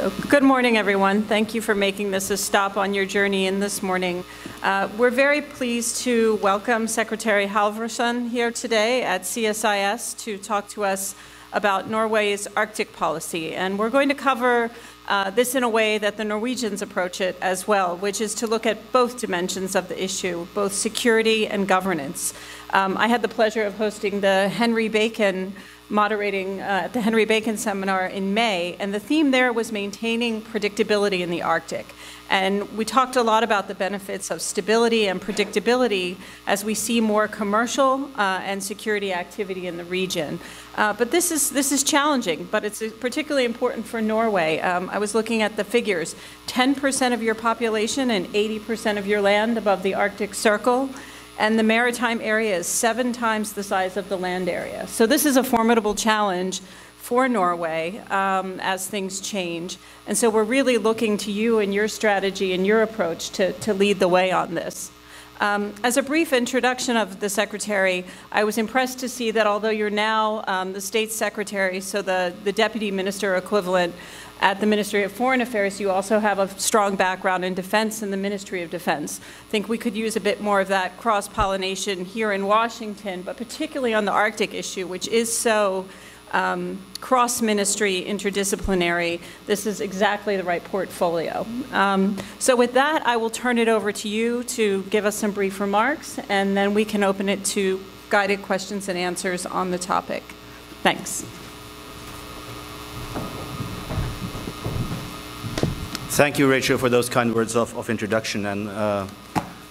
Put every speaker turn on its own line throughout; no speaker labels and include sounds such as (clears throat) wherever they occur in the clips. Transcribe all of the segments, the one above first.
So, good morning, everyone. Thank you for making this a stop on your journey in this morning. Uh, we're very pleased to welcome Secretary Halvorsen here today at CSIS to talk to us about Norway's Arctic policy. And we're going to cover uh, this in a way that the Norwegians approach it as well, which is to look at both dimensions of the issue, both security and governance. Um, I had the pleasure of hosting the Henry Bacon moderating uh, at the Henry Bacon seminar in May, and the theme there was maintaining predictability in the Arctic. And we talked a lot about the benefits of stability and predictability as we see more commercial uh, and security activity in the region. Uh, but this is, this is challenging, but it's particularly important for Norway. Um, I was looking at the figures 10% of your population and 80% of your land above the Arctic Circle and the maritime area is seven times the size of the land area. So this is a formidable challenge for Norway um, as things change. And so we're really looking to you and your strategy and your approach to, to lead the way on this. Um, as a brief introduction of the Secretary, I was impressed to see that although you're now um, the State Secretary, so the, the Deputy Minister equivalent, at the Ministry of Foreign Affairs, you also have a strong background in defense in the Ministry of Defense. I think we could use a bit more of that cross pollination here in Washington, but particularly on the Arctic issue, which is so um, cross ministry, interdisciplinary. This is exactly the right portfolio. Um, so, with that, I will turn it over to you to give us some brief remarks, and then we can open it to guided questions and answers on the topic. Thanks.
Thank you, Rachel, for those kind words of, of introduction. And uh,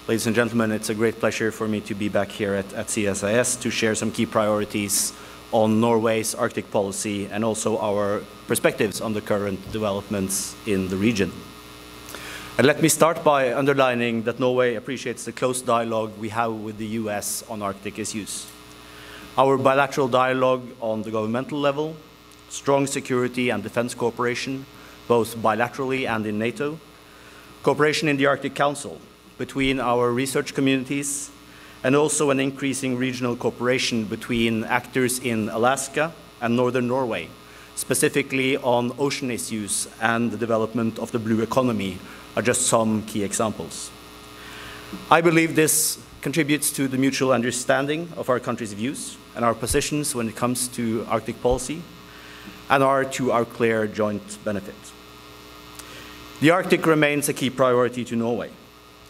ladies and gentlemen, it's a great pleasure for me to be back here at, at CSIS to share some key priorities on Norway's Arctic policy and also our perspectives on the current developments in the region. And let me start by underlining that Norway appreciates the close dialogue we have with the US on Arctic issues. Our bilateral dialogue on the governmental level, strong security and defense cooperation, both bilaterally and in NATO, cooperation in the Arctic Council between our research communities, and also an increasing regional cooperation between actors in Alaska and northern Norway, specifically on ocean issues and the development of the blue economy are just some key examples. I believe this contributes to the mutual understanding of our country's views and our positions when it comes to Arctic policy and are to our clear joint benefit. The Arctic remains a key priority to Norway.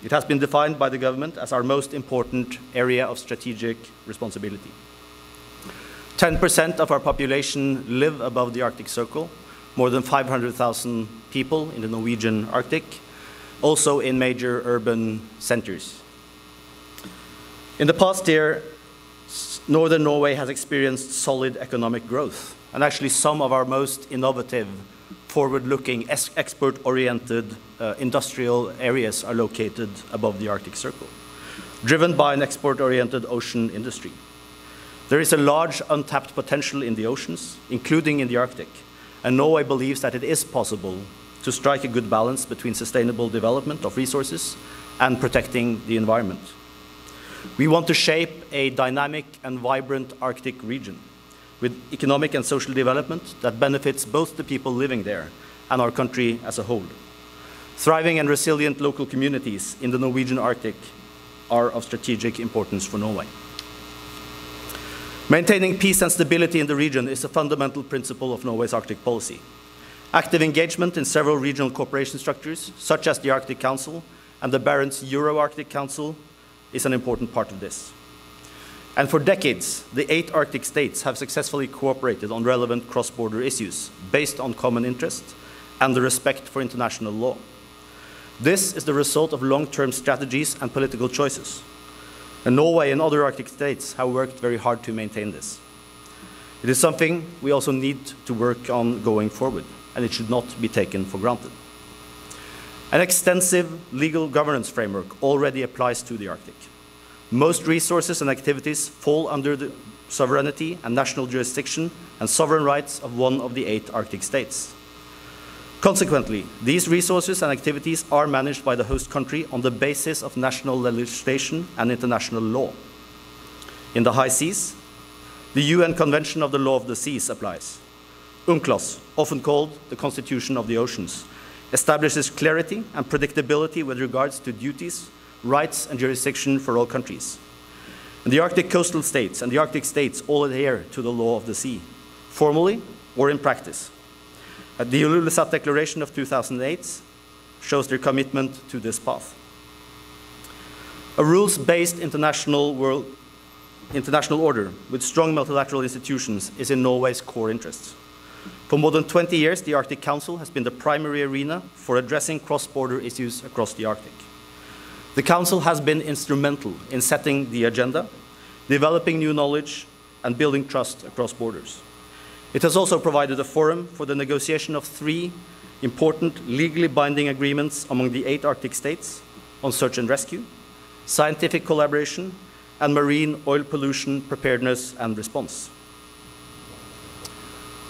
It has been defined by the government as our most important area of strategic responsibility. 10% of our population live above the Arctic Circle, more than 500,000 people in the Norwegian Arctic, also in major urban centers. In the past year, northern Norway has experienced solid economic growth, and actually some of our most innovative forward-looking, export-oriented uh, industrial areas are located above the Arctic Circle, driven by an export-oriented ocean industry. There is a large untapped potential in the oceans, including in the Arctic, and Norway believes that it is possible to strike a good balance between sustainable development of resources and protecting the environment. We want to shape a dynamic and vibrant Arctic region with economic and social development that benefits both the people living there and our country as a whole. Thriving and resilient local communities in the Norwegian Arctic are of strategic importance for Norway. Maintaining peace and stability in the region is a fundamental principle of Norway's Arctic policy. Active engagement in several regional cooperation structures, such as the Arctic Council and the Barents Euro-Arctic Council, is an important part of this. And for decades, the eight Arctic states have successfully cooperated on relevant cross-border issues based on common interest and the respect for international law. This is the result of long-term strategies and political choices. And Norway and other Arctic states have worked very hard to maintain this. It is something we also need to work on going forward, and it should not be taken for granted. An extensive legal governance framework already applies to the Arctic. Most resources and activities fall under the sovereignty and national jurisdiction and sovereign rights of one of the eight Arctic states. Consequently, these resources and activities are managed by the host country on the basis of national legislation and international law. In the high seas, the UN Convention of the Law of the Seas applies. UNCLOS, often called the Constitution of the Oceans, establishes clarity and predictability with regards to duties, rights, and jurisdiction for all countries. And the Arctic coastal states and the Arctic states all adhere to the law of the sea, formally or in practice. Uh, the Ilulissat Declaration of 2008 shows their commitment to this path. A rules-based international, world, international order with strong multilateral institutions is in Norway's core interests. For more than 20 years, the Arctic Council has been the primary arena for addressing cross-border issues across the Arctic. The Council has been instrumental in setting the agenda, developing new knowledge, and building trust across borders. It has also provided a forum for the negotiation of three important legally binding agreements among the eight Arctic states on search and rescue, scientific collaboration, and marine oil pollution preparedness and response.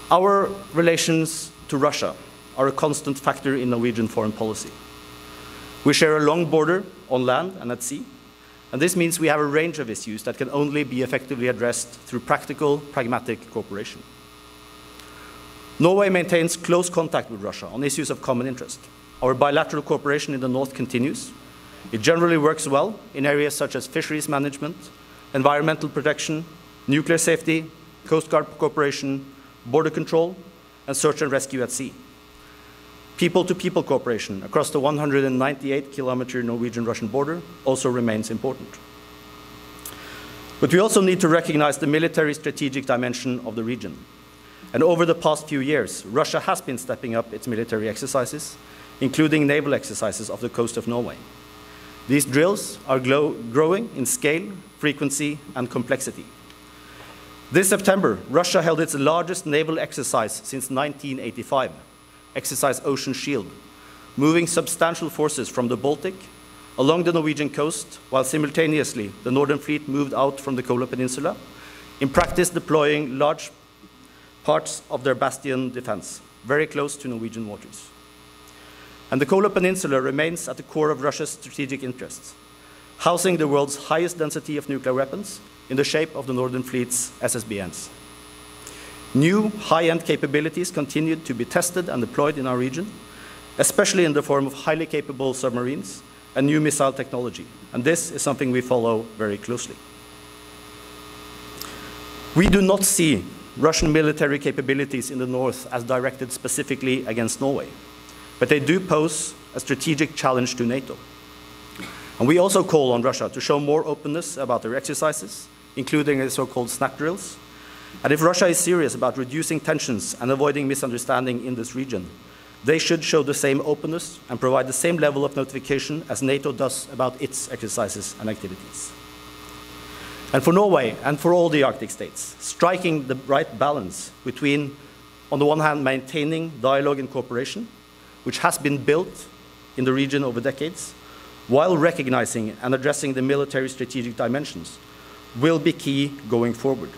Our relations to Russia are a constant factor in Norwegian foreign policy. We share a long border on land and at sea, and this means we have a range of issues that can only be effectively addressed through practical, pragmatic cooperation. Norway maintains close contact with Russia on issues of common interest. Our bilateral cooperation in the north continues. It generally works well in areas such as fisheries management, environmental protection, nuclear safety, Coast Guard cooperation, border control, and search and rescue at sea. People-to-people -people cooperation across the 198-kilometer Norwegian-Russian border also remains important. But we also need to recognize the military strategic dimension of the region. And over the past few years, Russia has been stepping up its military exercises, including naval exercises off the coast of Norway. These drills are growing in scale, frequency, and complexity. This September, Russia held its largest naval exercise since 1985, Exercise Ocean Shield, moving substantial forces from the Baltic along the Norwegian coast, while simultaneously the Northern Fleet moved out from the Kola Peninsula, in practice deploying large parts of their bastion defense, very close to Norwegian waters. And the Kola Peninsula remains at the core of Russia's strategic interests, housing the world's highest density of nuclear weapons in the shape of the Northern Fleet's SSBNs. New high-end capabilities continued to be tested and deployed in our region, especially in the form of highly capable submarines and new missile technology. And this is something we follow very closely. We do not see Russian military capabilities in the north as directed specifically against Norway, but they do pose a strategic challenge to NATO. And we also call on Russia to show more openness about their exercises including the so-called snap drills. And if Russia is serious about reducing tensions and avoiding misunderstanding in this region, they should show the same openness and provide the same level of notification as NATO does about its exercises and activities. And for Norway and for all the Arctic states, striking the right balance between, on the one hand, maintaining dialogue and cooperation, which has been built in the region over decades, while recognizing and addressing the military strategic dimensions will be key going forward.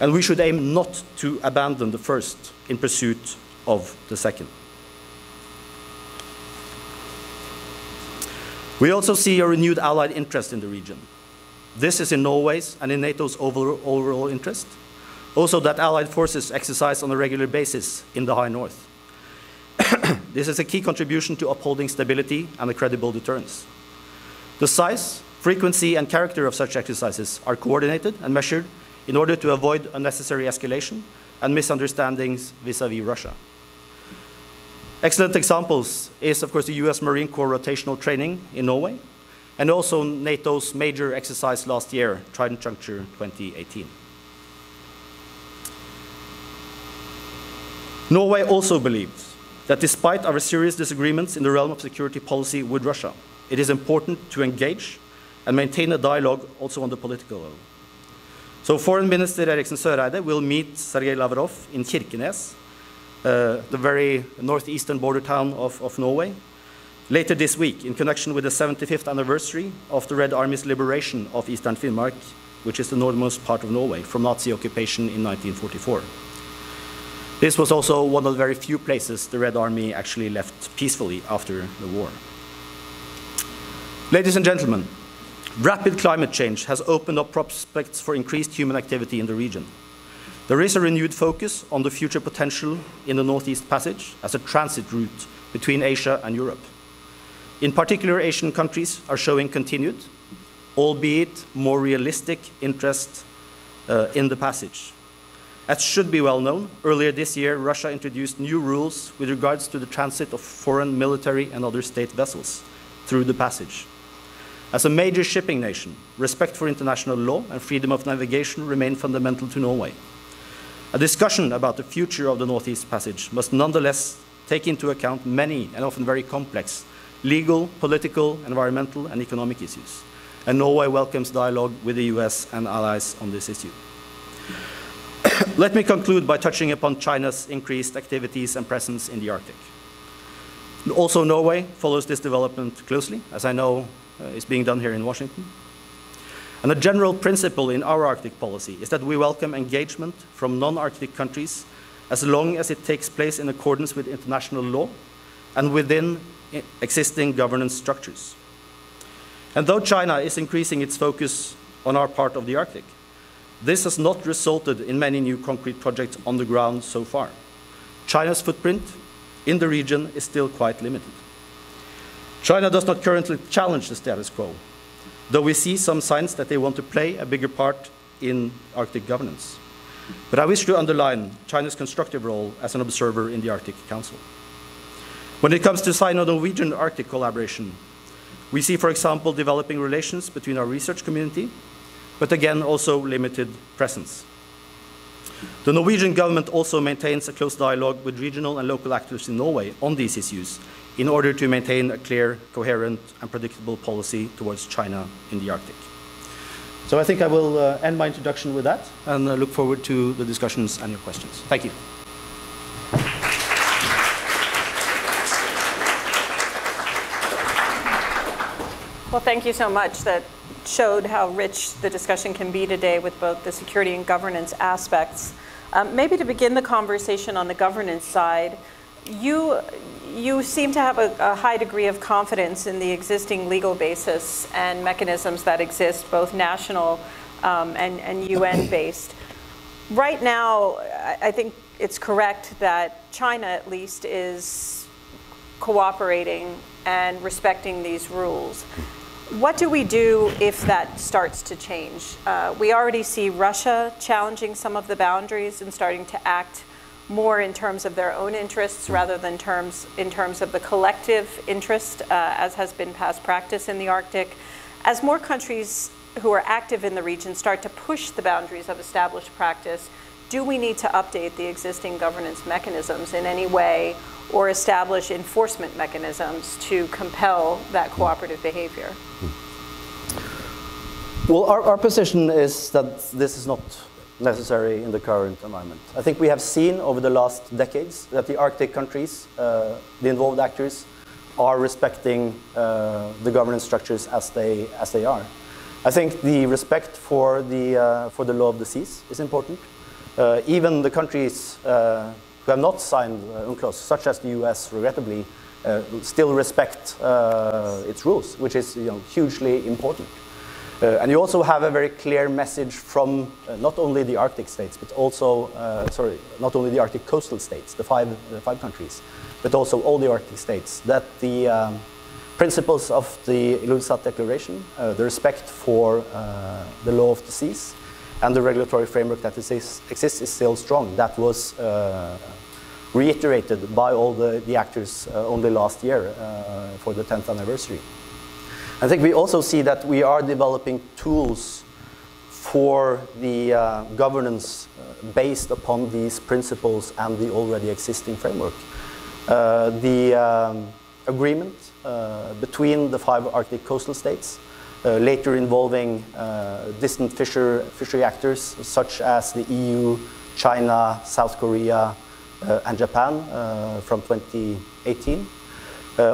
And we should aim not to abandon the first in pursuit of the second. We also see a renewed allied interest in the region. This is in Norway's and in NATO's overall interest. Also that allied forces exercise on a regular basis in the high north. (coughs) this is a key contribution to upholding stability and a credible deterrence. The size Frequency and character of such exercises are coordinated and measured in order to avoid unnecessary escalation and misunderstandings vis-à-vis -vis Russia. Excellent examples is, of course, the US Marine Corps rotational training in Norway, and also NATO's major exercise last year, Trident Juncture 2018. Norway also believes that despite our serious disagreements in the realm of security policy with Russia, it is important to engage and maintain a dialogue also on the political level. So Foreign Minister Eriksen Søreide will meet Sergei Lavrov in Kirkenes, uh, the very northeastern border town of, of Norway, later this week in connection with the 75th anniversary of the Red Army's liberation of Eastern Finnmark, which is the northernmost part of Norway, from Nazi occupation in 1944. This was also one of the very few places the Red Army actually left peacefully after the war. Ladies and gentlemen, Rapid climate change has opened up prospects for increased human activity in the region. There is a renewed focus on the future potential in the Northeast Passage as a transit route between Asia and Europe. In particular, Asian countries are showing continued, albeit more realistic, interest uh, in the passage. As should be well known, earlier this year, Russia introduced new rules with regards to the transit of foreign military and other state vessels through the passage. As a major shipping nation, respect for international law and freedom of navigation remain fundamental to Norway. A discussion about the future of the Northeast Passage must nonetheless take into account many and often very complex legal, political, environmental, and economic issues. And Norway welcomes dialogue with the US and allies on this issue. (coughs) Let me conclude by touching upon China's increased activities and presence in the Arctic. Also, Norway follows this development closely, as I know Uh, is being done here in Washington. And a general principle in our Arctic policy is that we welcome engagement from non-Arctic countries as long as it takes place in accordance with international law and within existing governance structures. And though China is increasing its focus on our part of the Arctic, this has not resulted in many new concrete projects on the ground so far. China's footprint in the region is still quite limited. China does not currently challenge the status quo, though we see some signs that they want to play a bigger part in Arctic governance. But I wish to underline China's constructive role as an observer in the Arctic Council. When it comes to Sino-Norwegian Arctic collaboration, we see, for example, developing relations between our research community but again, also limited presence. The Norwegian government also maintains a close dialogue with regional and local actors in Norway on these issues in order to maintain a clear, coherent, and predictable policy towards China in the Arctic. So I think I will uh, end my introduction with that and uh, look forward to the discussions and your questions. Thank you.
Well, thank you so much. That showed how rich the discussion can be today with both the security and governance aspects. Um, maybe to begin the conversation on the governance side, you, you seem to have a, a, high degree of confidence in the existing legal basis and mechanisms that exist, both national um, and, and UN (coughs) based. Right now, I think it's correct that China, at least, is cooperating and respecting these rules. What do we do if that starts to change? Uh, we already see Russia challenging some of the boundaries and starting to act more in terms of their own interests rather than terms in terms of the collective interest, uh, as has been past practice in the Arctic. As more countries who are active in the region start to push the boundaries of established practice, do we need to update the existing governance mechanisms in any way or establish enforcement mechanisms to compel that cooperative behavior?
Well, our, our position is that this is not necessary in the current environment. I think we have seen over the last decades that the Arctic countries, uh, the involved actors, are respecting uh, the governance structures as they, as they are. I think the respect for the, uh, for the law of the seas is important. Uh, even the countries uh, who have not signed uh, UNCLOS, such as the US, regrettably, still respect its rules, which is you know, hugely important. Uh, and you also have a very clear message from uh, not only the Arctic states, but also, uh, sorry, not only the Arctic coastal states, the five, the five countries, but also all the Arctic states, that the um, principles of the Ilulissat Declaration, the respect for the law of the seas, and the regulatory framework that exists, exists is still strong. That was uh, reiterated by all the, the actors uh, only last year uh, for the 10th anniversary. I think we also see that we are developing tools for the uh, governance uh, based upon these principles and the already existing framework. Uh, the um, agreement between the five Arctic coastal states uh, later involving uh, distant fisher, fishery actors such as the EU, China, South Korea, uh, and Japan from 2018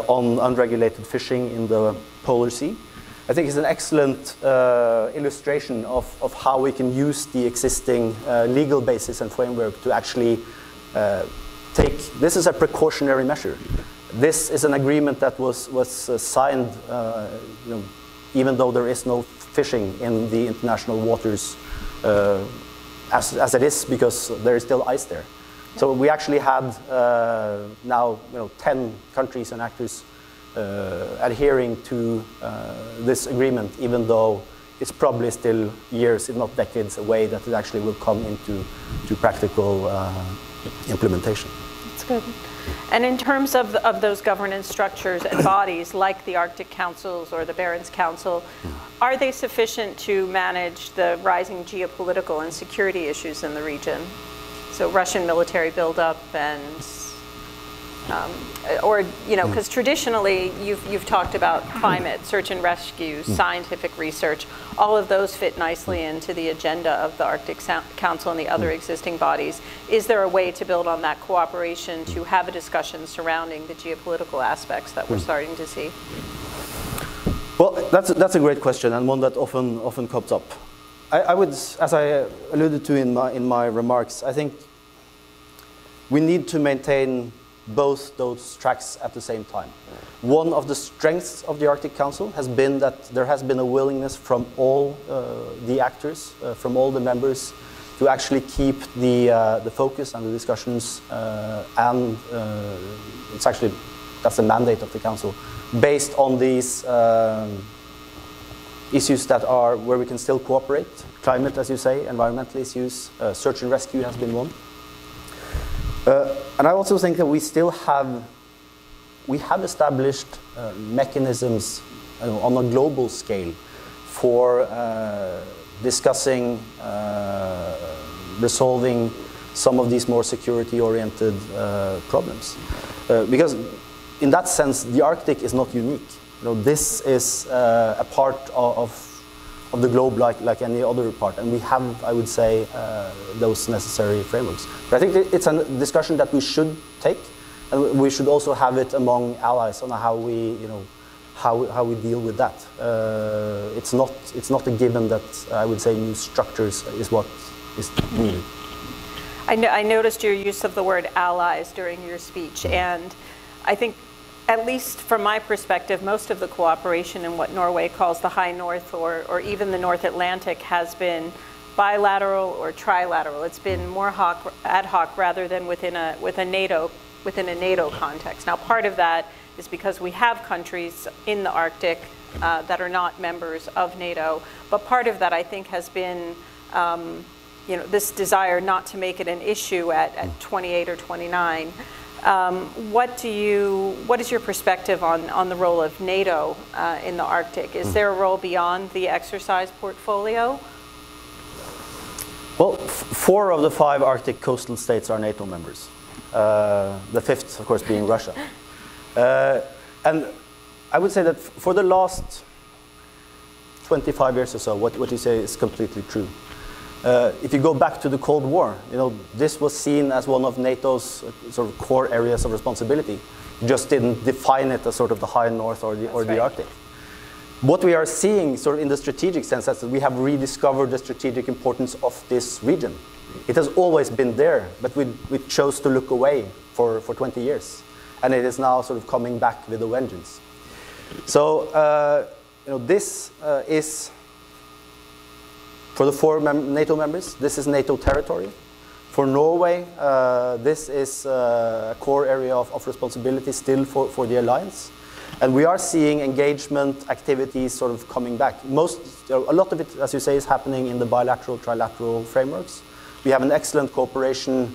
on unregulated fishing in the Polar Sea. I think it's an excellent uh, illustration of, of how we can use the existing uh, legal basis and framework to actually uh, take, this is a precautionary measure. This is an agreement that was, was signed you know, even though there is no fishing in the international waters uh, as, as it is because there is still ice there. So we actually had uh, now you know, 10 countries and actors uh, adhering to uh, this agreement, even though it's probably still years, if not decades away, that it actually will come into to practical uh, implementation.
That's good. And in terms of, of those governance structures and (coughs) bodies like the Arctic Councils or the Barents Council, are they sufficient to manage the rising geopolitical and security issues in the region? So Russian military buildup and um, or, you know, mm. because traditionally you've, you've talked about climate, search and rescue, mm. scientific research, all of those fit nicely mm. into the agenda of the Arctic Council and the other existing bodies. Is there a way to build on that cooperation to have a discussion surrounding the geopolitical aspects that we're starting to see?
Well, that's, that's a great question and one that often, often comes up. I, I would, as I alluded to in my, in my remarks, I think we need to maintain both those tracks at the same time. One of the strengths of the Arctic Council has been that there has been a willingness from all uh, the actors, uh, from all the members, to actually keep the, uh, the focus and the discussions, uh, and uh, it's actually, that's the mandate of the Council, based on these um, issues that are where we can still cooperate. Climate, as you say, environmental issues, uh, search and rescue has been one. Uh, and I also think that we still have, we have established uh, mechanisms uh, on a global scale for uh, discussing, uh, resolving some of these more security-oriented problems. because in that sense, the Arctic is not unique. You know, this is a part of, of of the globe like, like any other part. And we have, I would say, uh, those necessary frameworks. But I think it's a discussion that we should take, and we should also have it among allies on how we, you know, how, how we deal with that. Uh, it's, not, it's not a given that I would say new structures is what is needed.
I, no, I noticed your use of the word allies during your speech, and I think at least from my perspective, most of the cooperation in what Norway calls the High North or, or even the North Atlantic has been bilateral or trilateral. It's been more hoc, ad hoc rather than within a, with a NATO, within a NATO context. Now, part of that is because we have countries in the Arctic uh, that are not members of NATO, but part of that I think has been um, you know, this desire not to make it an issue at, at 28 or 29. Um, what do you, what is your perspective on, on the role of NATO uh, in the Arctic? Is there a role beyond the exercise portfolio?
Well, four of the five Arctic coastal states are NATO members. Uh, the fifth, of course, being Russia. Uh, and I would say that for the last 25 years or so, what, what you say is completely true. Uh, if you go back to the Cold War, you know, this was seen as one of NATO's uh, sort of core areas of responsibility. You just didn't define it as sort of the high north or the, or the right. Arctic. What we are seeing sort of in the strategic sense is that we have rediscovered the strategic importance of this region. It has always been there, but we, we chose to look away for, for 20 years. And it is now sort of coming back with a vengeance. So, uh, you know, this uh, is for the four mem NATO members, this is NATO territory. For Norway, uh, this is uh, a core area of, of, responsibility still for, for the alliance. And we are seeing engagement activities sort of coming back. Most, a lot of it, as you say, is happening in the bilateral, trilateral frameworks. We have an excellent cooperation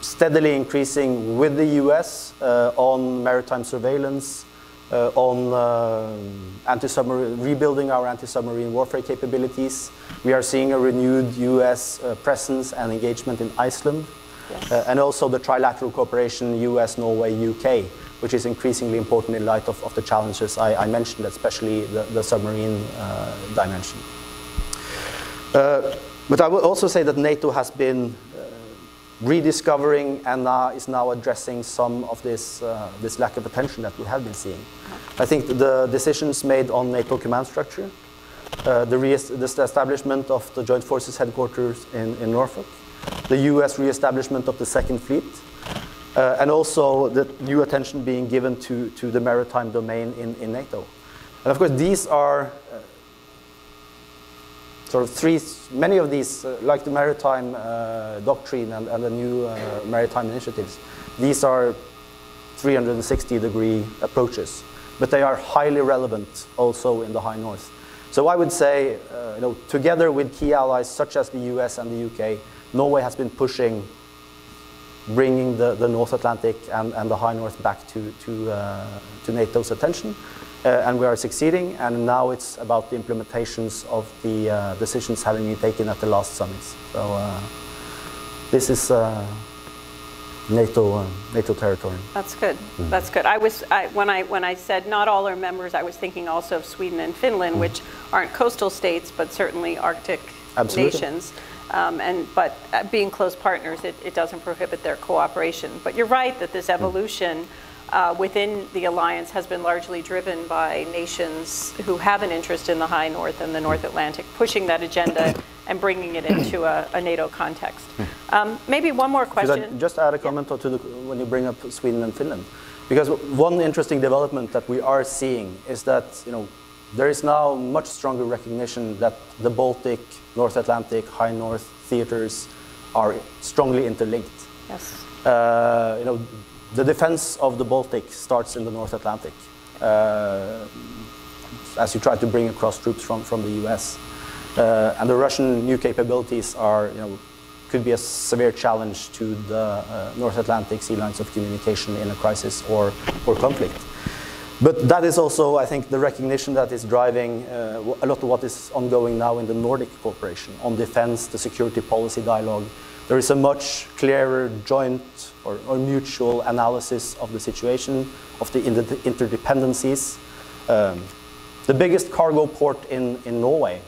steadily increasing with the US uh, on maritime surveillance, on uh, anti-submarine, rebuilding our anti-submarine warfare capabilities. We are seeing a renewed US uh, presence and engagement in Iceland. Yes. and also the trilateral cooperation US, Norway, UK, which is increasingly important in light of, of the challenges I, I, mentioned, especially the, the submarine uh, dimension. Uh, but I would also say that NATO has been rediscovering and uh, is now addressing some of this, uh, this lack of attention that we have been seeing. I think the decisions made on NATO command structure, uh, the, the, establishment of the Joint Forces headquarters in, in Norfolk, the US re-establishment of the Second Fleet, uh, and also the new attention being given to, to the maritime domain in, in NATO. And of course, these are uh, sort of three, many of these, uh, like the maritime uh, doctrine and, and the new uh, maritime initiatives, these are 360 degree approaches, but they are highly relevant also in the high north. So I would say, uh, you know, together with key allies such as the US and the UK, Norway has been pushing bringing the, the North Atlantic and, and the high north back to, to, uh, to NATO's attention. Uh, and we are succeeding, and now it's about the implementations of the uh, decisions having been taken at the last summits. So uh, this is uh, NATO, uh, NATO territory.
That's good. That's good. I was I, when I when I said not all are members, I was thinking also of Sweden and Finland, which aren't coastal states, but certainly Arctic
Absolutely.
nations. Um, and but uh, being close partners, it, it doesn't prohibit their cooperation. But you're right that this evolution. Uh, within the alliance has been largely driven by nations who have an interest in the high north and the North Atlantic, pushing that agenda and bringing it into a, a NATO context. Um, maybe one more question.
just add a comment to the, when you bring up Sweden and Finland? Because one interesting development that we are seeing is that you know there is now much stronger recognition that the Baltic, North Atlantic, High North theaters are strongly interlinked.
yes.
Uh, you know, the defense of the Baltic starts in the North Atlantic, uh, as you try to bring across troops from, from the US. Uh, and the Russian new capabilities are, you know, could be a severe challenge to the uh, North Atlantic sea lines of communication in a crisis or, or conflict. But that is also, I think, the recognition that is driving uh, a lot of what is ongoing now in the Nordic cooperation on defense, the security policy dialogue. There is a much clearer joint or, or mutual analysis of the situation, of the inter- interdependencies. Um, the biggest cargo port in, in Norway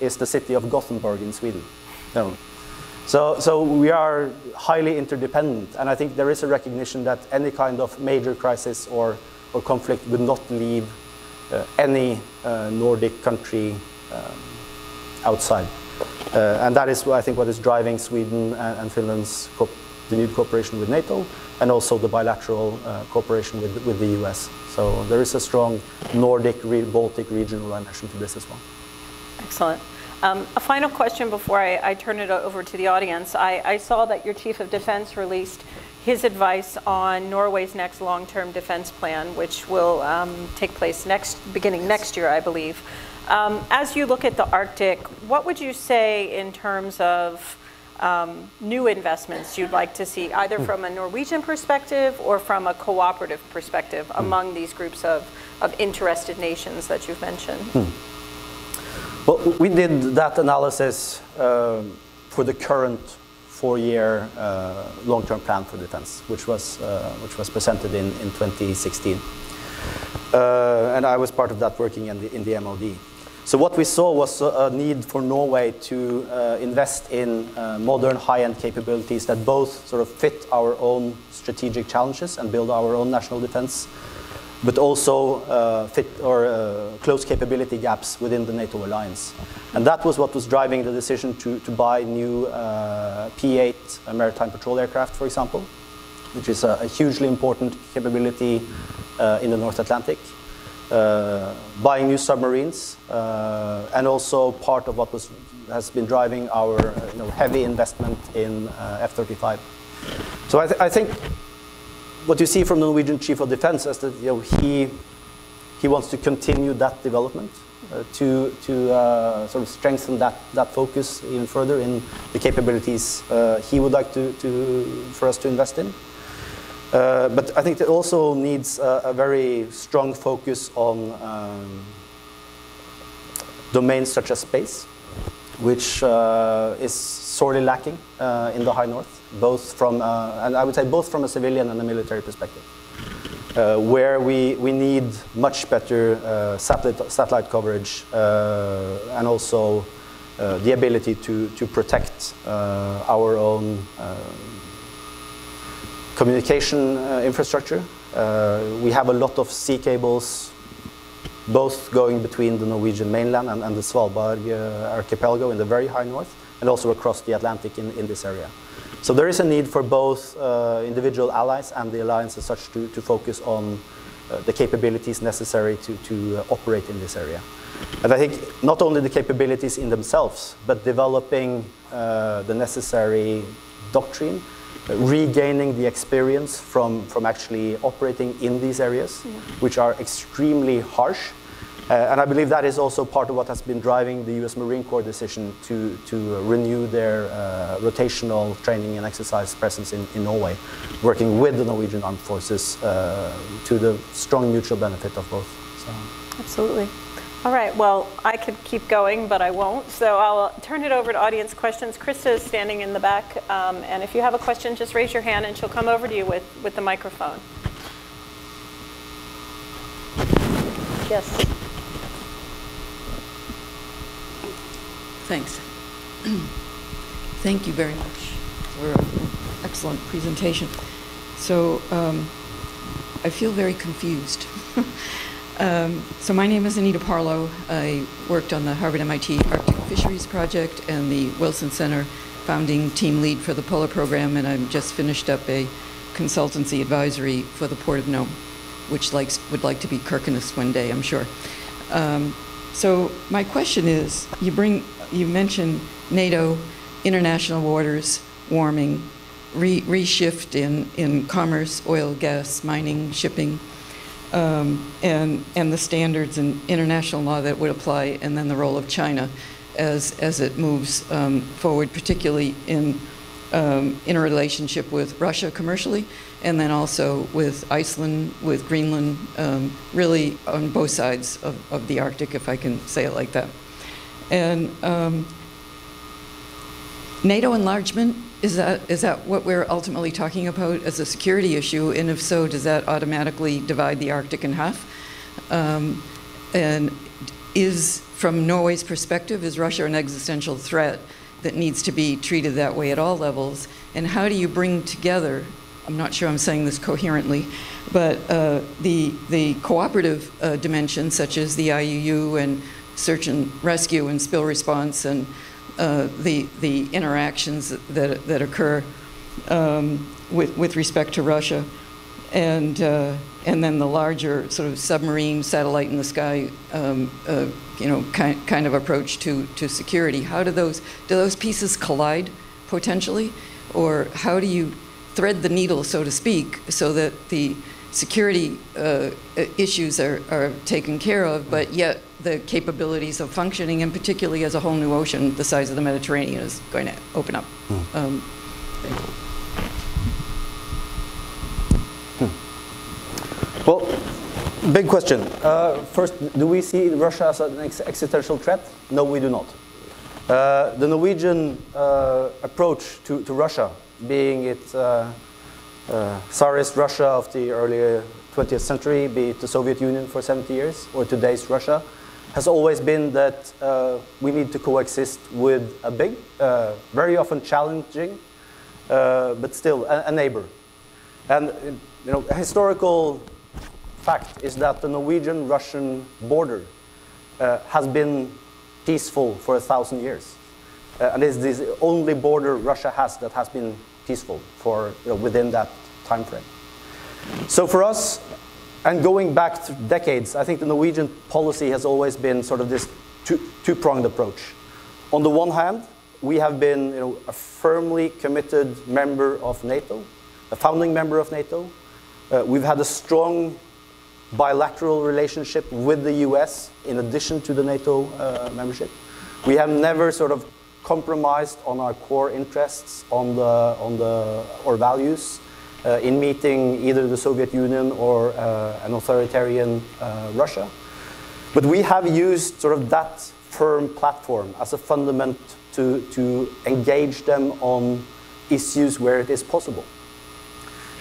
is the city of Gothenburg in Sweden. So, so we are highly interdependent, and I think there is a recognition that any kind of major crisis or, or conflict would not leave uh, any uh, Nordic country um, outside. Uh, and that is, I think, what is driving Sweden and, and Finland's renewed cooperation with NATO, and also the bilateral uh, cooperation with, with the US. So there is a strong Nordic, re- Baltic regional dimension to this as well.
Excellent. Um, a final question before I, I turn it over to the audience. I, I saw that your chief of defense released his advice on Norway's next long-term defense plan, which will um, take place next, beginning next year, I believe. Um, as you look at the Arctic, what would you say in terms of um, new investments you'd like to see, either from a Norwegian perspective or from a cooperative perspective among these groups of, of interested nations that you've mentioned?
Well, we did that analysis um, for the current four-year uh, long-term plan for defense, which was, uh, which was presented in, in 2016. Uh, and I was part of that working in the, in the MOD. So what we saw was a need for Norway to uh, invest in uh, modern high-end capabilities that both sort of fit our own strategic challenges and build our own national defense, but also uh, fit or uh, close capability gaps within the NATO alliance. And that was what was driving the decision to, to buy new uh, P-8 maritime patrol aircraft, for example, which is a, a hugely important capability uh, in the North Atlantic. Uh, buying new submarines, uh, and also part of what was, has been driving our uh, you know, heavy investment in uh, F-35. So I, th- I think what you see from the Norwegian Chief of Defense is that you know, he, he wants to continue that development, uh, to, to uh, sort of strengthen that, that focus even further in the capabilities uh, he would like to, to, for us to invest in. Uh, but I think it also needs a, a very strong focus on um, domains such as space, which uh, is sorely lacking uh, in the high north, both from, uh, and I would say both from a civilian and a military perspective, uh, where we, we need much better uh, satellite, satellite coverage and also the ability to, to protect our own communication uh, infrastructure. Uh, we have a lot of sea cables, both going between the Norwegian mainland and, and the Svalbard uh, archipelago in the very high north, and also across the Atlantic in, in this area. So there is a need for both uh, individual allies and the alliance as such to, to focus on uh, the capabilities necessary to, to uh, operate in this area. And I think not only the capabilities in themselves, but developing the necessary doctrine, regaining the experience from, from actually operating in these areas, yeah. which are extremely harsh. Uh, and I believe that is also part of what has been driving the US Marine Corps decision to, to renew their uh, rotational training and exercise presence in, in Norway, working with the Norwegian Armed Forces uh, to the strong mutual benefit of both. So.
Absolutely. All right, well, I could keep going, but I won't. So I'll turn it over to audience questions. Krista is standing in the back, um, and if you have a question, just raise your hand and she'll come over to you with, with the microphone. Yes.
Thanks. (clears throat) Thank you very much for an excellent presentation. So um, I feel very confused. (laughs) Um, so my name is Anita Parlow. I worked on the Harvard MIT Arctic Fisheries Project and the Wilson Center founding team lead for the Polar Program, and I've just finished up a consultancy advisory for the Port of Nome, which likes, would like to be Kirkenes one day, I'm sure. Um, so my question is, you bring, you mentioned NATO, international waters, warming, re reshift in, in commerce, oil, gas, mining, shipping, um, and, and the standards and international law that would apply, and then the role of China as, as it moves um, forward, particularly in, um, in a relationship with Russia commercially, and then also with Iceland, with Greenland, um, really on both sides of, of the Arctic, if I can say it like that. And um, NATO enlargement is that, is that what we're ultimately talking about as a security issue? And if so, does that automatically divide the Arctic in half? Um, and is, from Norway's perspective, is Russia an existential threat that needs to be treated that way at all levels? And how do you bring together, I'm not sure I'm saying this coherently, but uh, the, the cooperative uh, dimensions such as the IUU and search and rescue and spill response and uh, the, the interactions that, that occur um, with, with respect to Russia. And, uh, and then the larger sort of submarine satellite in the sky, um, uh, you know, kind, kind of approach to, to security. How do those, do those pieces collide potentially? Or how do you thread the needle, so to speak, so that the security uh, issues are, are taken care of, but yet the capabilities of functioning, and particularly as a whole new ocean the size of the Mediterranean is going to open up. Hmm. Um,
hmm. Well, big question. Uh, first, do we see Russia as an ex existential threat? No, we do not. Uh, the Norwegian uh, approach to, to, Russia, being it uh, uh, Tsarist Russia of the early 20th century, be it the Soviet Union for 70 years, or today's Russia, has always been that uh, we need to coexist with a big, uh, very often challenging, uh, but still a, a, neighbor. And you know, a historical fact is that the Norwegian-Russian border uh, has been peaceful for a thousand years. Uh, and it's the only border Russia has that has been peaceful for you know, within that time frame. So for us, and going back decades, I think the Norwegian policy has always been sort of this two-pronged approach. On the one hand, we have been you know, a firmly committed member of NATO, a founding member of NATO. Uh, we've had a strong bilateral relationship with the US in addition to the NATO uh, membership. We have never sort of compromised on our core interests on the, on the, or values in meeting either the Soviet Union or uh, an authoritarian uh, Russia. But we have used sort of that firm platform as a fundament to, to engage them on issues where it is possible.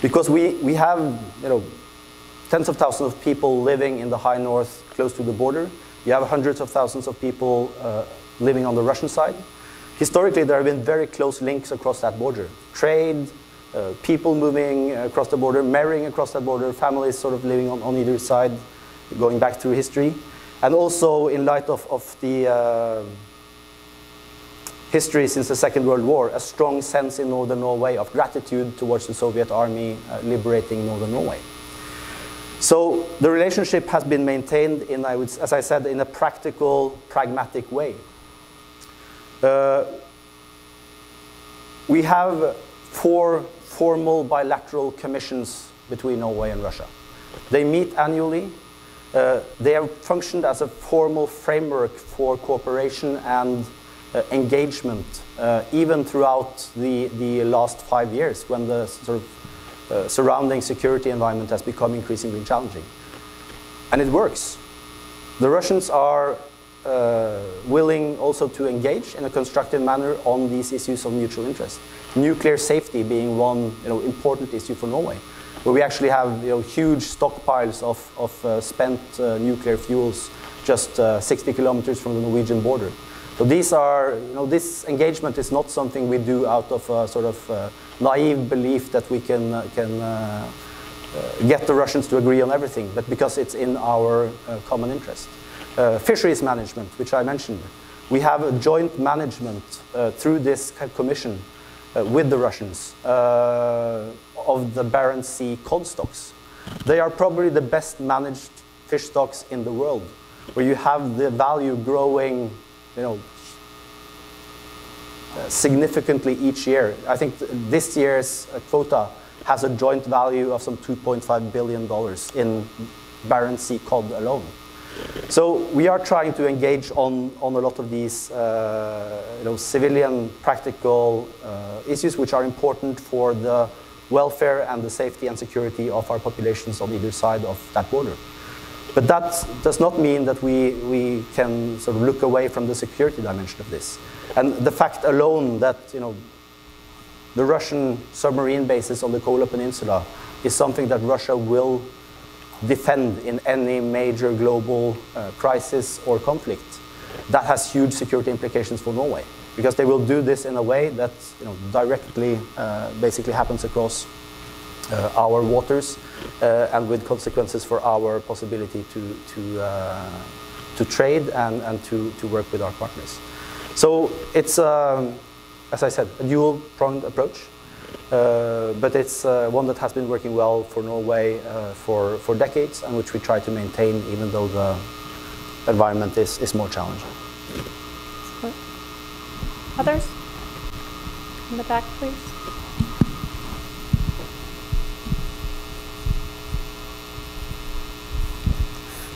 Because we, we have you know, tens of thousands of people living in the high north close to the border. You have hundreds of thousands of people uh, living on the Russian side. Historically, there have been very close links across that border. Trade, uh, people moving across the border, marrying across the border, families sort of living on, on either side, going back through history. And also in light of, of the uh, history since the Second World War, a strong sense in Northern Norway of gratitude towards the Soviet army uh, liberating Northern Norway. So the relationship has been maintained in, I would, as I said, in a practical, pragmatic way. Uh, we have four formal bilateral commissions between Norway and Russia. They meet annually. Uh, they have functioned as a formal framework for cooperation and uh, engagement, uh, even throughout the, the last five years when the sort of uh, surrounding security environment has become increasingly challenging. And it works. The Russians are uh, willing also to engage in a constructive manner on these issues of mutual interest. Nuclear safety being one you know, important issue for Norway, where we actually have you know, huge stockpiles of, of uh, spent uh, nuclear fuels just uh, 60 kilometers from the Norwegian border. So these are, you know, this engagement is not something we do out of a sort of uh, naive belief that we can, uh, can uh, get the Russians to agree on everything, but because it's in our common interest. Fisheries management, which I mentioned, we have a joint management through this commission with the Russians uh, of the Barents Sea cod stocks. They are probably the best managed fish stocks in the world, where you have the value growing, you know, uh, significantly each year. I think th- this year's uh, quota has a joint value of some 2.5 billion dollars in Barents Sea cod alone. So we are trying to engage on, on a lot of these uh, you know, civilian practical uh, issues which are important for the welfare and the safety and security of our populations on either side of that border. But that does not mean that we, we can sort of look away from the security dimension of this. And the fact alone that you know, the Russian submarine bases on the Kola Peninsula is something that Russia will defend in any major global uh, crisis or conflict. That has huge security implications for Norway because they will do this in a way that you know, directly uh, basically happens across uh, our waters uh, and with consequences for our possibility to, to, uh, to trade and, and to, to work with our partners. So it's, um, as I said, a dual pronged approach. Uh, but it's uh, one that has been working well for Norway uh, for, for decades and which we try to maintain even though the environment is, is more challenging.
Others? In the back, please.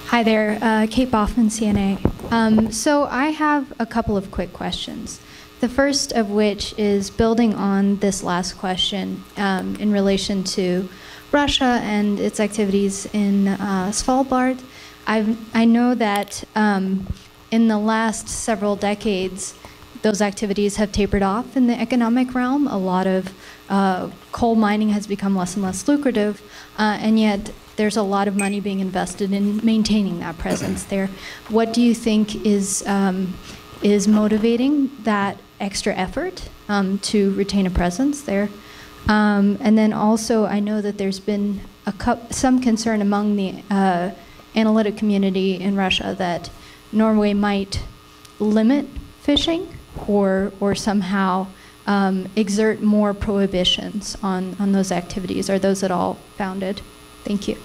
Hi there, uh, Kate Boffman, CNA. Um, so I have a couple of quick questions. The first of which is building on this last question um, in relation to Russia and its activities in uh, Svalbard. I've, I know that um, in the last several decades, those activities have tapered off in the economic realm. A lot of uh, coal mining has become less and less lucrative, uh, and yet there's a lot of money being invested in maintaining that presence there. What do you think is um, is motivating that extra effort um, to retain a presence there? Um, and then also, I know that there's been some concern among the uh, analytic community in Russia that Norway might limit fishing or, or somehow um, exert more prohibitions on, on those activities. Are those at all founded? Thank you.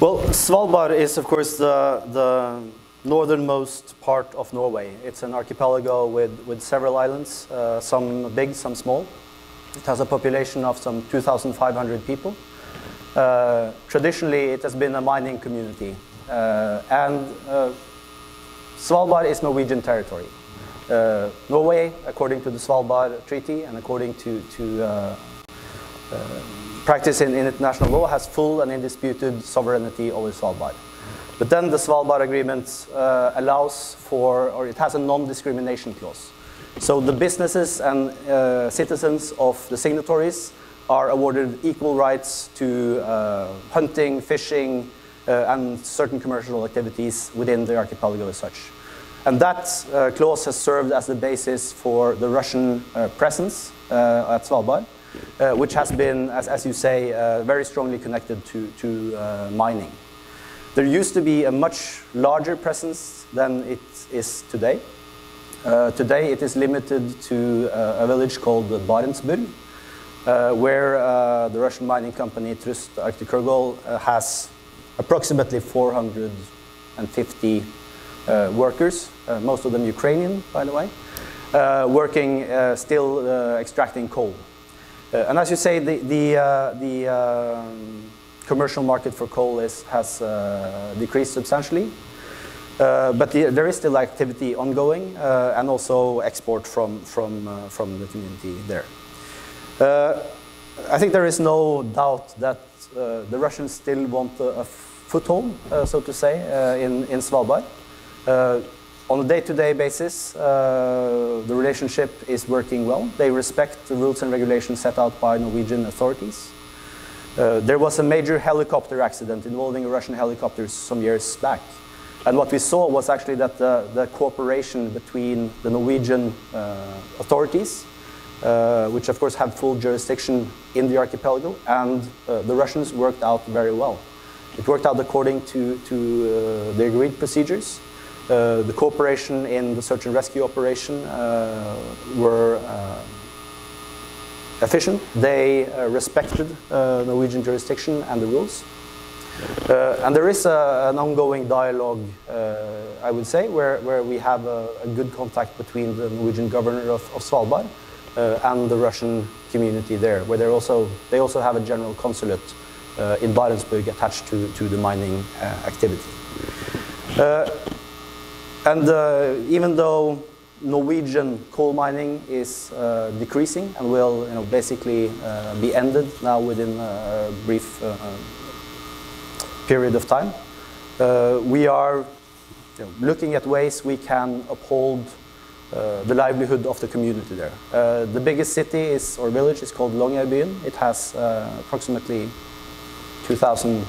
Well, Svalbard is, of course, the, the northernmost part of Norway. It's an archipelago with, with several islands, uh, some big, some small. It has a population of some 2,500 people. Uh, traditionally, it has been a mining community. Uh, and uh, Svalbard is Norwegian territory. Uh, Norway, according to the Svalbard Treaty and according to, to uh, practice in, in international law, has full and indisputed sovereignty over Svalbard. But then the Svalbard Agreement uh, allows for, or it has a non-discrimination clause. So the businesses and uh, citizens of the signatories are awarded equal rights to uh, hunting, fishing, uh, and certain commercial activities within the archipelago as such. And that uh, clause has served as the basis for the Russian uh, presence at Svalbard, which has been, as, as you say, very strongly connected to, to mining. There used to be a much larger presence than it is today. Uh, today it is limited to uh, a village called Barentsburg, uh, where uh, the Russian mining company Trust Arktikugol uh, has approximately 450 uh, workers, most of them Ukrainian, by the way, working still extracting coal. And as you say, the, the, the um, commercial market for coal is, has uh, decreased substantially. Uh, but the, there is still activity ongoing uh, and also export from, from, from the community there. I think there is no doubt that the Russians still want a, foothold, so to say, in, in Svalbard. On a day-to-day basis, uh, the relationship is working well. They respect the rules and regulations set out by Norwegian authorities. Uh, there was a major helicopter accident involving Russian helicopters some years back. And what we saw was actually that the, the cooperation between the Norwegian uh, authorities, uh, which of course have full jurisdiction in the archipelago, and uh, the Russians worked out very well. It worked out according to, to uh, the agreed procedures. The cooperation in the search and rescue operation were efficient. They uh, respected uh, Norwegian jurisdiction and the rules. Uh, and there is a, an ongoing dialogue, I would say, where, where we have a, a good contact between the Norwegian governor of, of Svalbard and the Russian community there, where they're also, they also have a general consulate uh, in Barentsburg attached to, to the mining uh, activity. Uh, and even though Norwegian coal mining is uh, decreasing and will you know, basically uh, be ended now within a brief uh, period of time, uh, we are you know, looking at ways we can uphold uh, the livelihood of the community there. Uh, the biggest city is, or village is called Longyearbyen. It has uh, approximately 2,000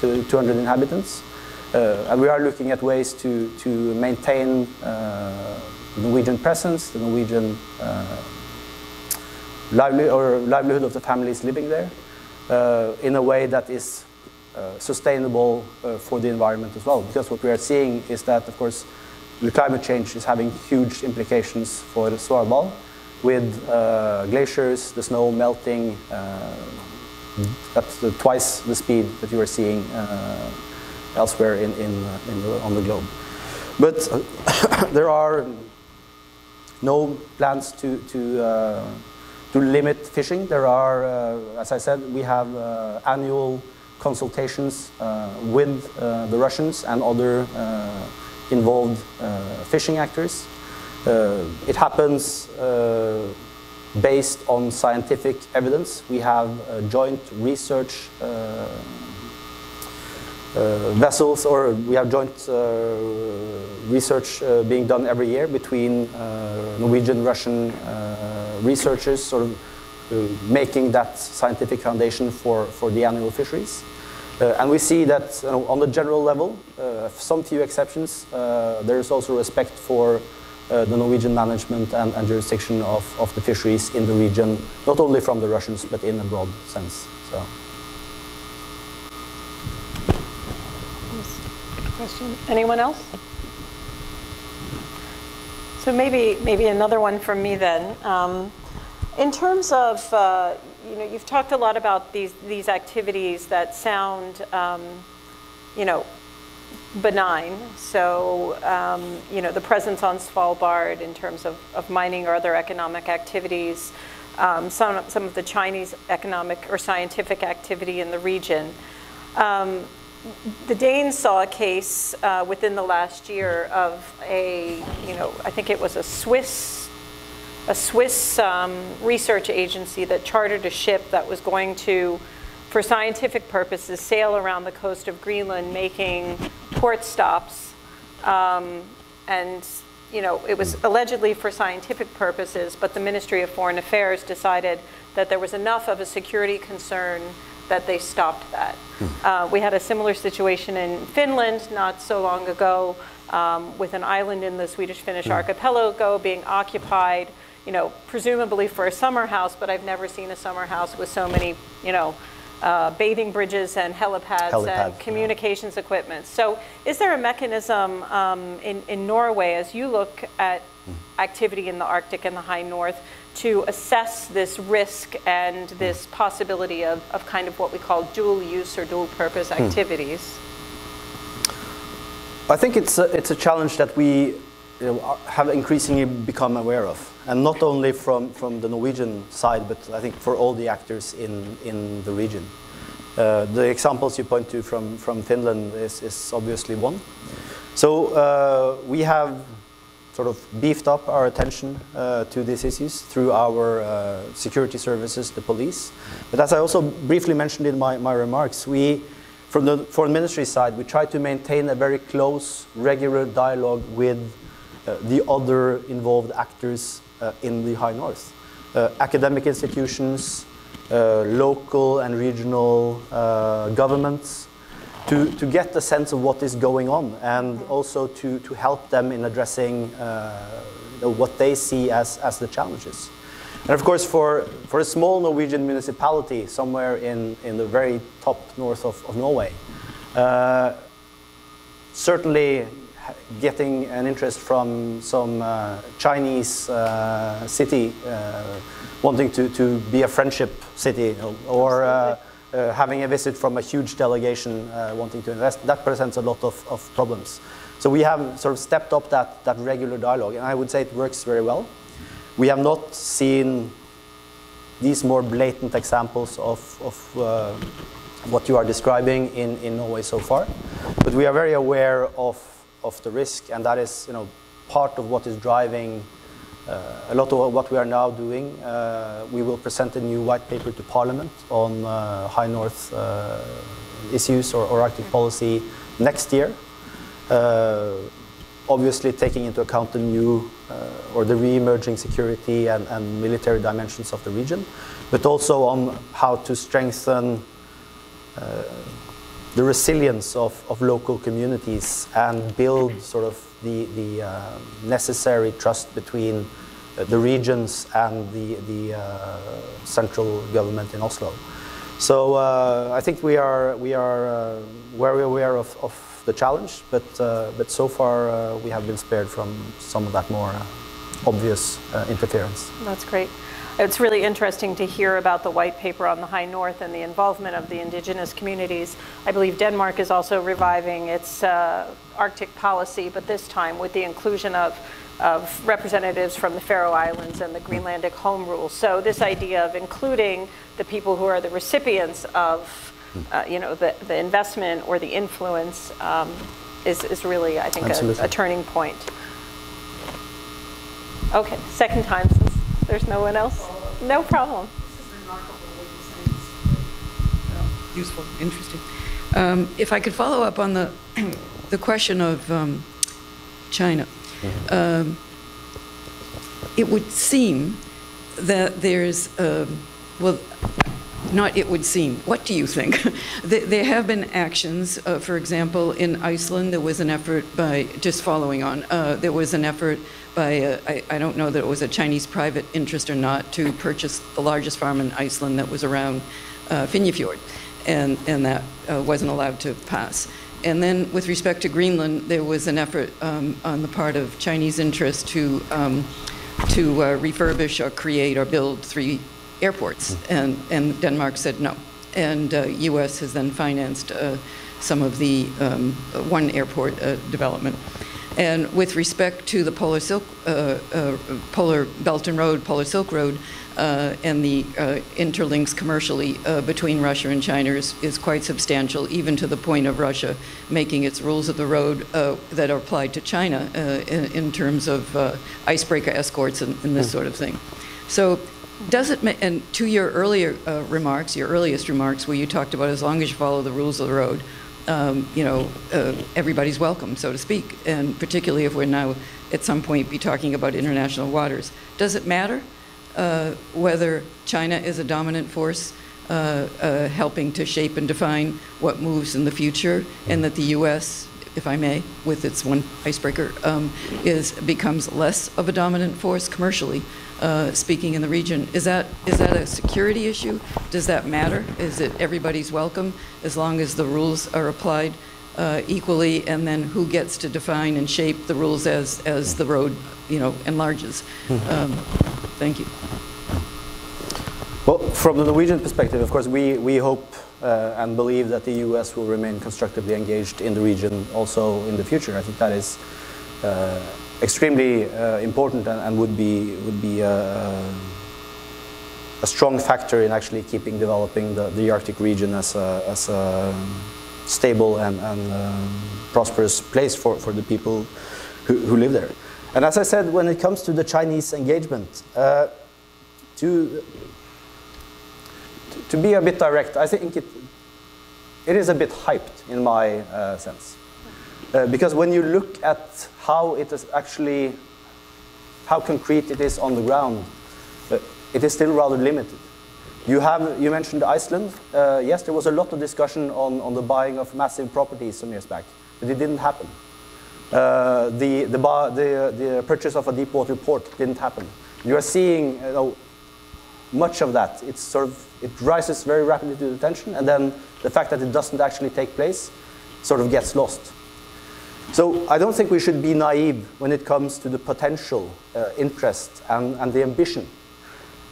to 200 inhabitants. Uh, and we are looking at ways to, to maintain uh, the Norwegian presence, the Norwegian uh, or livelihood of the families living there uh, in a way that is uh, sustainable uh, for the environment as well. Because what we are seeing is that, of course, the climate change is having huge implications for Svalbard with uh, glaciers, the snow melting uh, at the, twice the speed that you are seeing elsewhere in, in, in the, on the globe. But (coughs) there are no plans to, to, uh, to limit fishing. There are, uh, as I said, we have uh, annual consultations uh, with uh, the Russians and other uh, involved fishing actors. It happens based on scientific evidence. We have joint research vessels, or we have joint uh, research uh, being done every year between uh, Norwegian, Russian uh, researchers, sort of uh, making that scientific foundation for, for the annual fisheries. Uh, and we see that you know, on the general level, uh, some few exceptions, uh, there is also respect for uh, the Norwegian management and, and jurisdiction of, of the fisheries in the region, not only from the Russians, but in a broad sense. So.
Question. Anyone else? So maybe, maybe another one from me then. Um, in terms of, uh, you know, you've talked a lot about these, these activities that sound, um, you know, benign. So, um, you know, the presence on Svalbard in terms of, of mining or other economic activities, um, some, some of the Chinese economic or scientific activity in the region. Um, the Danes saw a case uh, within the last year of a, you know, I think it was a Swiss, a Swiss um, research agency that chartered a ship that was going to, for scientific purposes, sail around the coast of Greenland, making port stops, um, and you know, it was allegedly for scientific purposes, but the Ministry of Foreign Affairs decided that there was enough of a security concern that they stopped that. Uh, we had a similar situation in Finland not so long ago um, with an island in the Swedish-Finnish archipelago being occupied, you know, presumably for a summer house, but I've never seen a summer house with so many, you know, uh, bathing bridges and helipads,
Helipads,
and
yeah.
communications equipment. So is there a mechanism um, in, in Norway as you look at activity in the Arctic and the high north to assess this risk and this possibility of, of kind of what we call dual use or dual purpose activities?
I think it's a, it's a challenge that we you know, have increasingly become aware of, and not only from, from the Norwegian side, but I think for all the actors in, in the region. Uh, the examples you point to from, from Finland is, is obviously one. So uh, we have sort of beefed up our attention uh, to these issues through our uh, security services, the police. But as I also briefly mentioned in my, my remarks, we, from the foreign ministry side, we try to maintain a very close, regular dialogue with uh, the other involved actors uh, in the High North. Uh, academic institutions, uh, local and regional governments, to, to get a sense of what is going on and also to, to help them in addressing uh, you know, what they see as, as the challenges. And of course, for, for a small Norwegian municipality somewhere in, in the very top north of, of Norway, uh, certainly getting an interest from some uh, Chinese uh, city uh, wanting to, to be a friendship city or uh, having a visit from a huge delegation uh, wanting to invest, that presents a lot of, of problems. So we have sort of stepped up that, that regular dialogue, and I would say it works very well. We have not seen these more blatant examples of, of uh, what you are describing in, in Norway so far. But we are very aware of, of the risk, and that is you know, part of what is driving a lot of what we are now doing. Uh, we will present a new white paper to Parliament on uh, High North uh, issues or, or Arctic policy next year. Uh, obviously taking into account the new uh, or the re-emerging security and, and military dimensions of the region, but also on how to strengthen uh, the resilience of, of local communities and build sort of the, the uh, necessary trust between uh, the regions and the, the uh, central government in Oslo. So uh, I think we are, we are very aware of, of the challenge, but, but so far we have been spared from some of that more obvious interference.
That's great. It's really interesting to hear about the white paper on the High North and the involvement of the indigenous communities. I believe Denmark is also reviving its uh, Arctic policy, but this time with the inclusion of, of representatives from the Faroe Islands and the Greenlandic Home Rule. So this idea of including the people who are the recipients of, uh, you know, the, the investment or the influence um, is, is really, I think, a, a turning point. Okay, second time since there's no one else. No problem.
useful, interesting. Um, If I could follow up on the, (clears throat) the question of um, China. Um, It would seem that there's, um, well, not it would seem, what do you think? (laughs) There have been actions, uh, for example, in Iceland, there was an effort by, just following on, uh, there was an effort by, uh, I don't know that it was a Chinese private interest or not, to purchase the largest farm in Iceland that was around uh, and and that uh, wasn't allowed to pass. And then with respect to Greenland, there was an effort um, on the part of Chinese interest to um, to uh, refurbish or create or build three airports, and, and Denmark said no. And uh, U.S. has then financed uh, some of the um, one airport uh, development. And with respect to the Polar Silk, uh, uh, Polar Belt and Road, Polar Silk Road, uh, and the uh, interlinks commercially uh, between Russia and China is, is quite substantial, even to the point of Russia making its rules of the road uh, that are applied to China uh, in, in terms of uh, icebreaker escorts and, and this sort of thing. So does it, and to your earlier uh, remarks, your earliest remarks, where you talked about as long as you follow the rules of the road, um, you know, uh, everybody's welcome, so to speak, and particularly if we're now at some point be talking about international waters. Does it matter uh, whether China is a dominant force uh, uh, helping to shape and define what moves in the future, and that the U.S., if I may, with its one icebreaker, um, is becomes less of a dominant force commercially uh, speaking in the region. Is that is that a security issue? Does that matter? Is it everybody's welcome as long as the rules are applied uh, equally, and then who gets to define and shape the rules as as the road you know, enlarges. Um, Thank you.
Well, from the Norwegian perspective, of course, we, we hope uh, and believe that the US will remain constructively engaged in the region also in the future. I think that is uh, extremely uh, important and, and, would be, would be a, a, strong factor in actually keeping developing the, the Arctic region as a, as a stable and, and um, prosperous place for, for the people who, who live there. And as I said, when it comes to the Chinese engagement, uh, to, to be a bit direct, I think it, it is a bit hyped in my uh, sense. Uh, because when you look at how it is actually, how concrete it is on the ground, uh, it is still rather limited. You, have, you mentioned Iceland. Uh, yes, there was a lot of discussion on, on the buying of massive properties some years back, but it didn't happen. Uh, the, the, the, the, purchase of a deep water port didn't happen. You are seeing you know, much of that. It's sort of, it rises very rapidly to attention, and then the fact that it doesn't actually take place sort of gets lost. So I don't think we should be naive when it comes to the potential uh, interest and, and the ambition.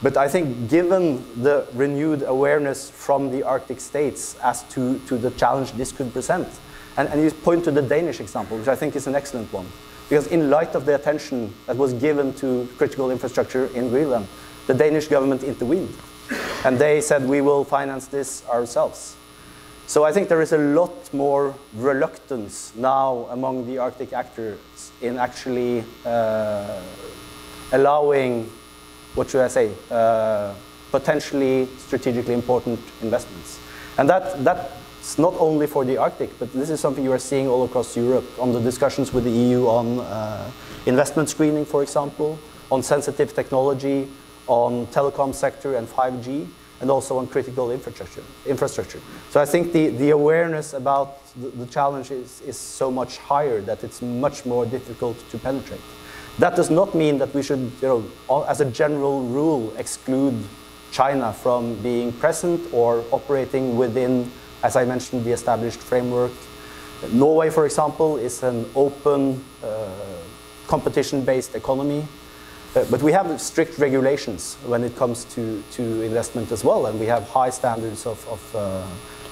But I think given the renewed awareness from the Arctic states as to, to the challenge this could present, and, and you point to the Danish example, which I think is an excellent one. Because in light of the attention that was given to critical infrastructure in Greenland, the Danish government intervened. And they said, we will finance this ourselves. So I think there is a lot more reluctance now among the Arctic actors in actually uh, allowing, what should I say, uh, potentially strategically important investments. And that, that it's not only for the Arctic, but this is something you are seeing all across Europe on the discussions with the EU on uh, investment screening, for example, on sensitive technology, on telecom sector and 5G, and also on critical infrastructure. infrastructure. So I think the, the awareness about the, the challenge is, is so much higher that it's much more difficult to penetrate. That does not mean that we should, you know, as a general rule, exclude China from being present or operating within as I mentioned, the established framework. Norway, for example, is an open, uh, competition-based economy. Uh, but we have strict regulations when it comes to, to investment as well, and we have high standards of, of uh,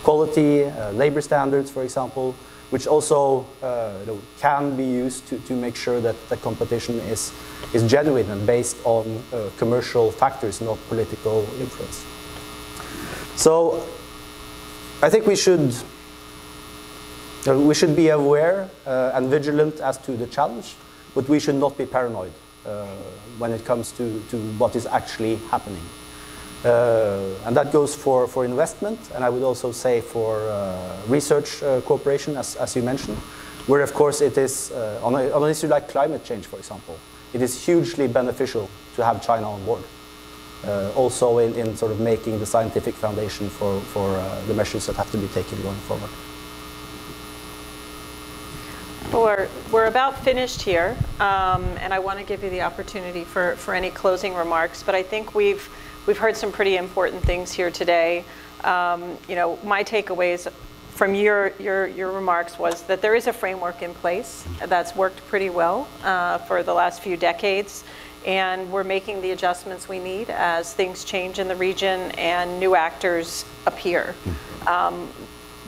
quality, uh, labor standards, for example, which also uh, you know, can be used to, to make sure that the competition is, is genuine and based on uh, commercial factors, not political influence. So I think we should we should be aware and vigilant as to the challenge, but we should not be paranoid uh, when it comes to, to what is actually happening. Uh, and that goes for, for investment, and I would also say for uh, research uh, cooperation, as, as you mentioned, where of course it is, on, a, on an issue like climate change, for example, it is hugely beneficial to have China on board uh, also in, in, sort of making the scientific foundation for, for uh, the measures that have to be taken going forward.
Well, we're, we're about finished here, um, and I want to give you the opportunity for, for any closing remarks, but I think we've, we've heard some pretty important things here today. Um, you know, my takeaways from your, your, your remarks was that there is a framework in place that's worked pretty well uh, for the last few decades and we're making the adjustments we need as things change in the region and new actors appear. Um,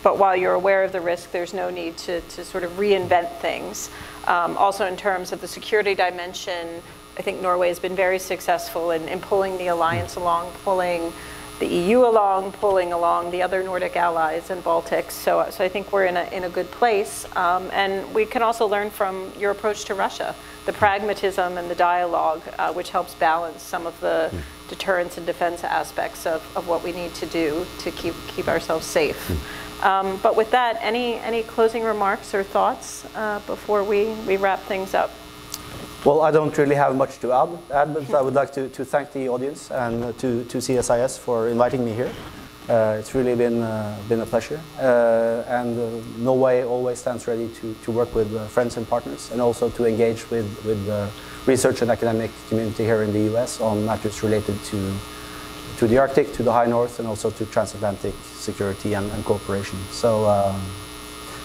but while you're aware of the risk, there's no need to, to sort of reinvent things. Um, also, in terms of the security dimension, I think Norway has been very successful in, in pulling the alliance along, pulling the EU along, pulling along the other Nordic allies and Baltics. So, so I think we're in a, in a good place. Um, and we can also learn from your approach to Russia the pragmatism and the dialogue, uh, which helps balance some of the mm. deterrence and defense aspects of, of what we need to do to keep, keep ourselves safe. Mm. Um, but with that, any, any closing remarks or thoughts uh, before we, we wrap things up?
Well, I don't really have much to add, add but I would like to, to thank the audience and to, to CSIS for inviting me here. Uh, it's really been, uh, been a pleasure. Uh, and uh, Norway always stands ready to, to work with uh, friends and partners and also to engage with, with the research and academic community here in the US on matters related to, to the Arctic, to the High North, and also to transatlantic security and, and cooperation. So um,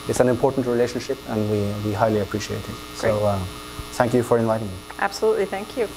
it's an important relationship and we, we highly appreciate it. Great. So Thank you for inviting me.
Absolutely, thank you.